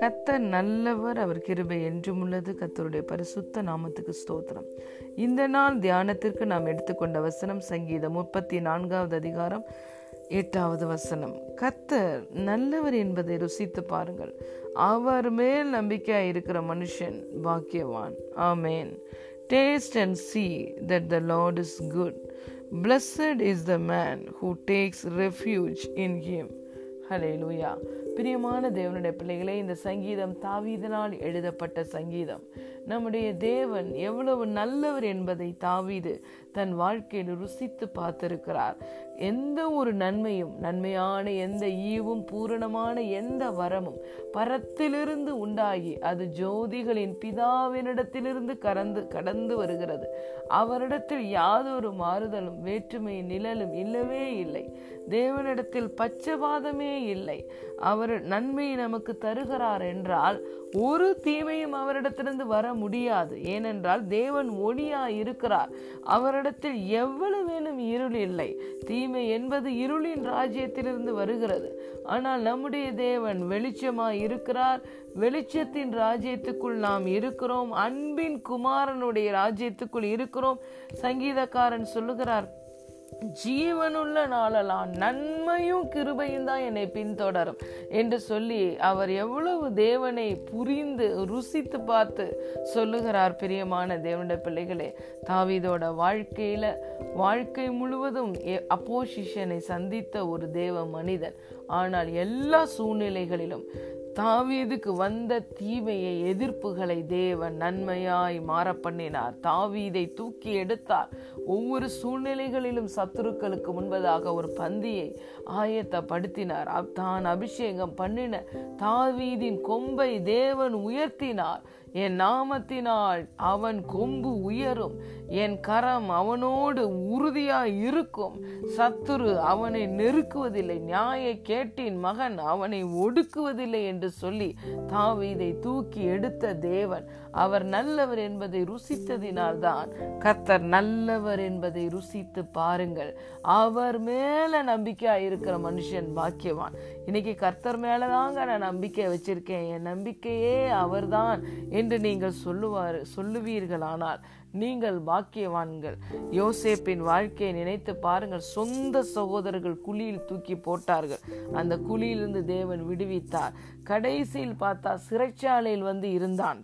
கத்தர் நல்லவர் அவர் கிருபை என்றும் உள்ளது. கத்தருடைய பரிசுத்த நாமத்துக்கு ஸ்தோத்திரம். இந்த நாள் தியானத்திற்கு நாம் எடுத்துக்கொண்ட வசனம் சங்கீதம் முப்பத்தி நான்காவது அதிகாரம் எட்டாவது வசனம். கத்தர் நல்லவர் என்பதை ருசித்து பாருங்கள். அவர் மேல் நம்பிக்கையாக இருக்கிற மனுஷன் பாக்கியவான். Amen. Taste and see that the Lord is good Blessed is the man who takes refuge in him. Hallelujah. பிரியமான தேவனுடைய பிள்ளைகளே இந்த சங்கீதம் தாவீதனால் எழுதப்பட்ட சங்கீதம். நம்முடைய தேவன் எவ்வளவு நல்லவர் என்பதை தாவீது தன் வாழ்க்கையில் ருசித்து பார்த்திருக்கிறார். எந்த ஒரு நன்மையும் நன்மையான எந்த ஈவும் பூரணமான எந்த வரமும் பரத்திலிருந்து உண்டாகி அது ஜோதிகளின் பிதாவினிடத்திலிருந்து கறந்து கடந்து வருகிறது. அவரிடத்தில் யாதொரு மாறுதலும் வேற்றுமை நிழலும் இல்லவே இல்லை. தேவனிடத்தில் பச்சபாதமே இல்லை. அவர் நன்மையை நமக்கு தருகிறார் என்றால் ஒரு தீமையும் அவரிடத்திலிருந்து வர முடியாது. ஏனென்றால் தேவன் ஒளியா இருக்கிறார். அவரிடத்தில் எவ்வளவு வேணும் இருள் இல்லை. தீமை என்பது இருளின் ராஜ்யத்திலிருந்து வருகிறது. ஆனால் நம்முடைய தேவன் வெளிச்சமாய் இருக்கிறார். வெளிச்சத்தின் ராஜ்யத்துக்குள் நாம் இருக்கிறோம். அன்பின் குமாரனுடைய ராஜ்யத்துக்குள் இருக்கிறோம். சங்கீதக்காரன் சொல்லுகிறார் ஜீவனுள்ள நாளெல்லாம் நன்மையும் கிருபையும் தான் என்னை பின்தொடரும் என்று சொல்லி அவர் எவ்வளவு தேவனை புரிந்து ருசித்து பார்த்து சொல்லுகிறார் பிரியமான தேவனுடைய பிள்ளைகளே. தாவிதோட வாழ்க்கையில வாழ்க்கை முழுவதும் அப்போசிஷனை சந்தித்த ஒரு தேவ மனிதன். ஆனால் எல்லா சூழ்நிலைகளிலும் தாவீதுக்கு வந்த தீமையை எதிர்ப்புகளை தேவன் நன்மையாய் மாற பண்ணினார். தாவீதை தூக்கி எடுத்தார். ஒவ்வொரு சூழ்நிலைகளிலும் சத்துருக்களுக்கு முன்பதாக ஒரு பந்தியை ஆயத்தப்படுத்தினார். தான் அபிஷேகம் பண்ணின தாவீதின் கொம்பை தேவன் உயர்த்தினார். என் நாமத்தினால் அவன் கொம்பு உயரும். என் கரம் அவனோடு உறுதியாய் இருக்கும் சத்துரு அவனை நெருக்குவதில்லை. நியாய கேட்டின் மகன் அவனை ஒடுக்குவதில்லை என்று சொல்லி தாவீதை தூக்கி எடுத்த தேவன். அவர் நல்லவர் என்பதை ருசித்ததினால் தான் கர்த்தர் நல்லவர் என்பதை ருசித்து பாருங்கள். அவர் மேல நம்பிக்கையா இருக்கிற மனுஷன் பாக்கியவான். இன்னைக்கு கர்த்தர் மேலதாங்க நான் நம்பிக்கை வச்சிருக்கேன். என் நம்பிக்கையே அவர்தான். என்று நீங்கள் சொல்லுவார் சொல்லுவீர்கள் ஆனால் நீங்கள் பாக்கியவான்கள். யோசேப்பின் வாழ்க்கையை நினைத்து பாருங்கள். சொந்த சகோதரர்கள் குழியில் தூக்கி போட்டார்கள். அந்த குழியிலிருந்து தேவன் விடுவித்தார். கடைசியில் பார்த்தா சிறைச்சாலையில் வந்து இருந்தான்.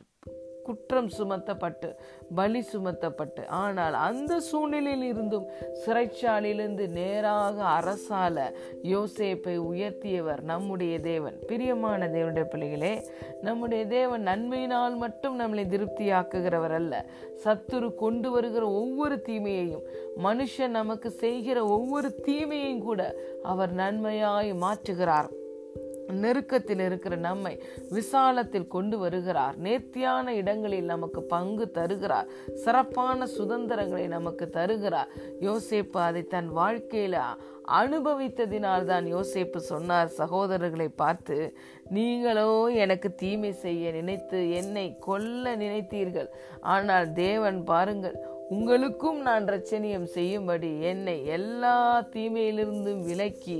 குற்றம் சுமத்தப்பட்டு பலி சுமத்தப்பட்டு. ஆனால் அந்த சூழ்நிலையில் இருந்தும் சிறைச்சாலையிலிருந்து நேராக அரசால யோசேப்பை உயர்த்தியவர் நம்முடைய தேவன். பிரியமான தேவனுடைய பிள்ளைகளே நம்முடைய தேவன் நன்மையினால் மட்டும் நம்மளை திருப்தியாக்குகிறவர் அல்ல. சத்துரு கொண்டு வருகிற ஒவ்வொரு தீமையையும் மனுஷன் நமக்கு செய்கிற ஒவ்வொரு தீமையையும் கூட அவர் நன்மையாய் மாற்றுகிறார். நெருக்கத்தில் இருக்கிற நம்மை விசாலத்தில் கொண்டு வருகிறார். நேர்த்தியான இடங்களில் நமக்கு பங்கு தருகிறார். சிறப்பான சுதந்திரங்களை நமக்கு தருகிறார். யோசேப்பு அதை தன் வாழ்க்கையில அனுபவித்ததினால் தான் யோசேப்பு சொன்னார். சகோதரர்களை பார்த்து நீங்களோ எனக்கு தீமை செய்ய நினைத்து என்னை கொல்ல நினைத்தீர்கள். ஆனால் தேவன் பாருங்கள் உங்களுக்கும் நான் ரச்சனியம் செய்யும்படி என்னை எல்லா தீமையிலிருந்தும் விலக்கி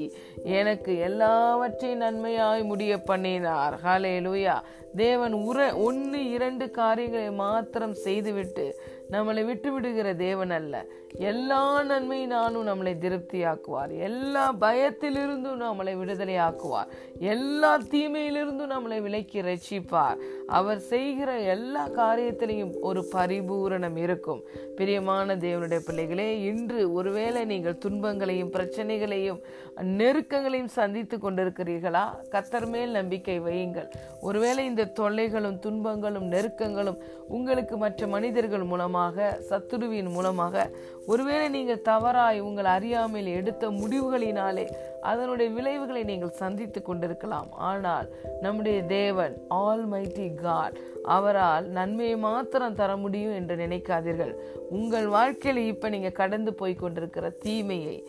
எனக்கு எல்லாவற்றையும் நன்மையாய் முடிய பண்ணினார். ஹாலே லூயா தேவன் உர ஒன்று இரண்டு காரியங்களை மாத்திரம் செய்துவிட்டு நம்மளை விட்டு விடுகிற தேவன் அல்ல. எல்லா நன்மையினாலும் நம்மளை திருப்தியாக்குவார். எல்லா பயத்திலிருந்தும் நம்மளை விடுதலை ஆக்குவார் எல்லா தீமையிலிருந்தும் நம்மளை விலக்கி ரட்சிப்பார். அவர் செய்கிற எல்லா காரியத்திலையும் ஒரு பரிபூரணம் இருக்கும். பிரியமான தேவனுடைய பிள்ளைகளே இன்று ஒருவேளை நீங்கள் துன்பங்களையும் பிரச்சனைகளையும் நெருக்கங்களையும் சந்தித்து கொண்டிருக்கிறீர்களா? கத்தர் மேல் நம்பிக்கை வையுங்கள். ஒருவேளை இந்த தொல்லைகளும் துன்பங்களும் நெருக்கங்களும் உங்களுக்கு மற்ற மனிதர்கள் மூலமாக சத்துருவின் மூலமாக. ஒருவேளை நீங்கள் தவறாய் உங்கள் அறியாமையில் எடுத்த முடிவுகளினாலே அதனுடைய விளைவுகளை நீங்கள் சந்தித்து கொண்டிருக்கலாம். ஆனால் நம்முடைய தேவன் ஆல் மைட்டி காட் அவரால் நன்மையை மாத்திரம் தர முடியும் என்று நினைக்காதீர்கள். உங்கள் வாழ்க்கையில் இப்போ நீங்கள் கடந்து போய் கொண்டிருக்கிற தீமையை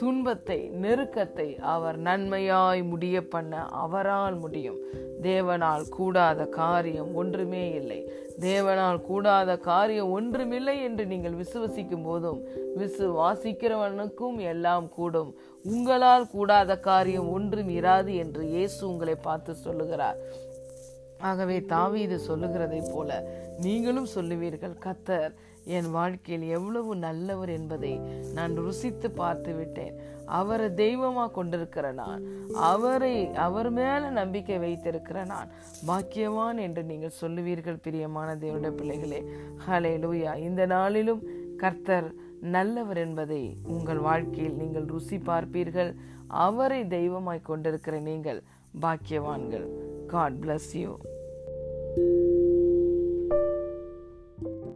துன்பத்தை நெருக்கத்தை அவர் நன்மையாய் முடிய பண்ண அவரால் முடியும். தேவனால் கூடாத காரியம் ஒன்றுமே இல்லை. தேவனால் கூடாத காரியம் ஒன்றுமில்லை என்று நீங்கள் விசுவசிக்கும் போதும் விசுவாசிக்கிறவனுக்கும் எல்லாம் கூடும். உங்களால் கூடாத காரியம் ஒன்றும் இராது என்று இயேசு உங்களை பார்த்து சொல்லுகிறார். ஆகவே தாவீது சொல்லுகிறதை போல நீங்களும் சொல்லுவீர்கள் கத்தர் என் வாழ்க்கையில் எவ்வளவு நல்லவர் என்பதை நான் ருசித்து பார்த்து விட்டேன். அவரை தெய்வமாக கொண்டிருக்கிற நான் அவரை அவர் மேல நம்பிக்கை வைத்திருக்கிற நான் பாக்கியவான் என்று நீங்கள் சொல்லுவீர்கள் பிரியமான தேவனுடைய பிள்ளைகளே. ஹலே லூயா இந்த நாளிலும் கர்த்தர் நல்லவர் என்பதை உங்கள் வாழ்க்கையில் நீங்கள் ருசி பார்ப்பீர்கள். அவரை தெய்வமாய் கொண்டிருக்கிற நீங்கள் பாக்கியவான்கள். God bless you you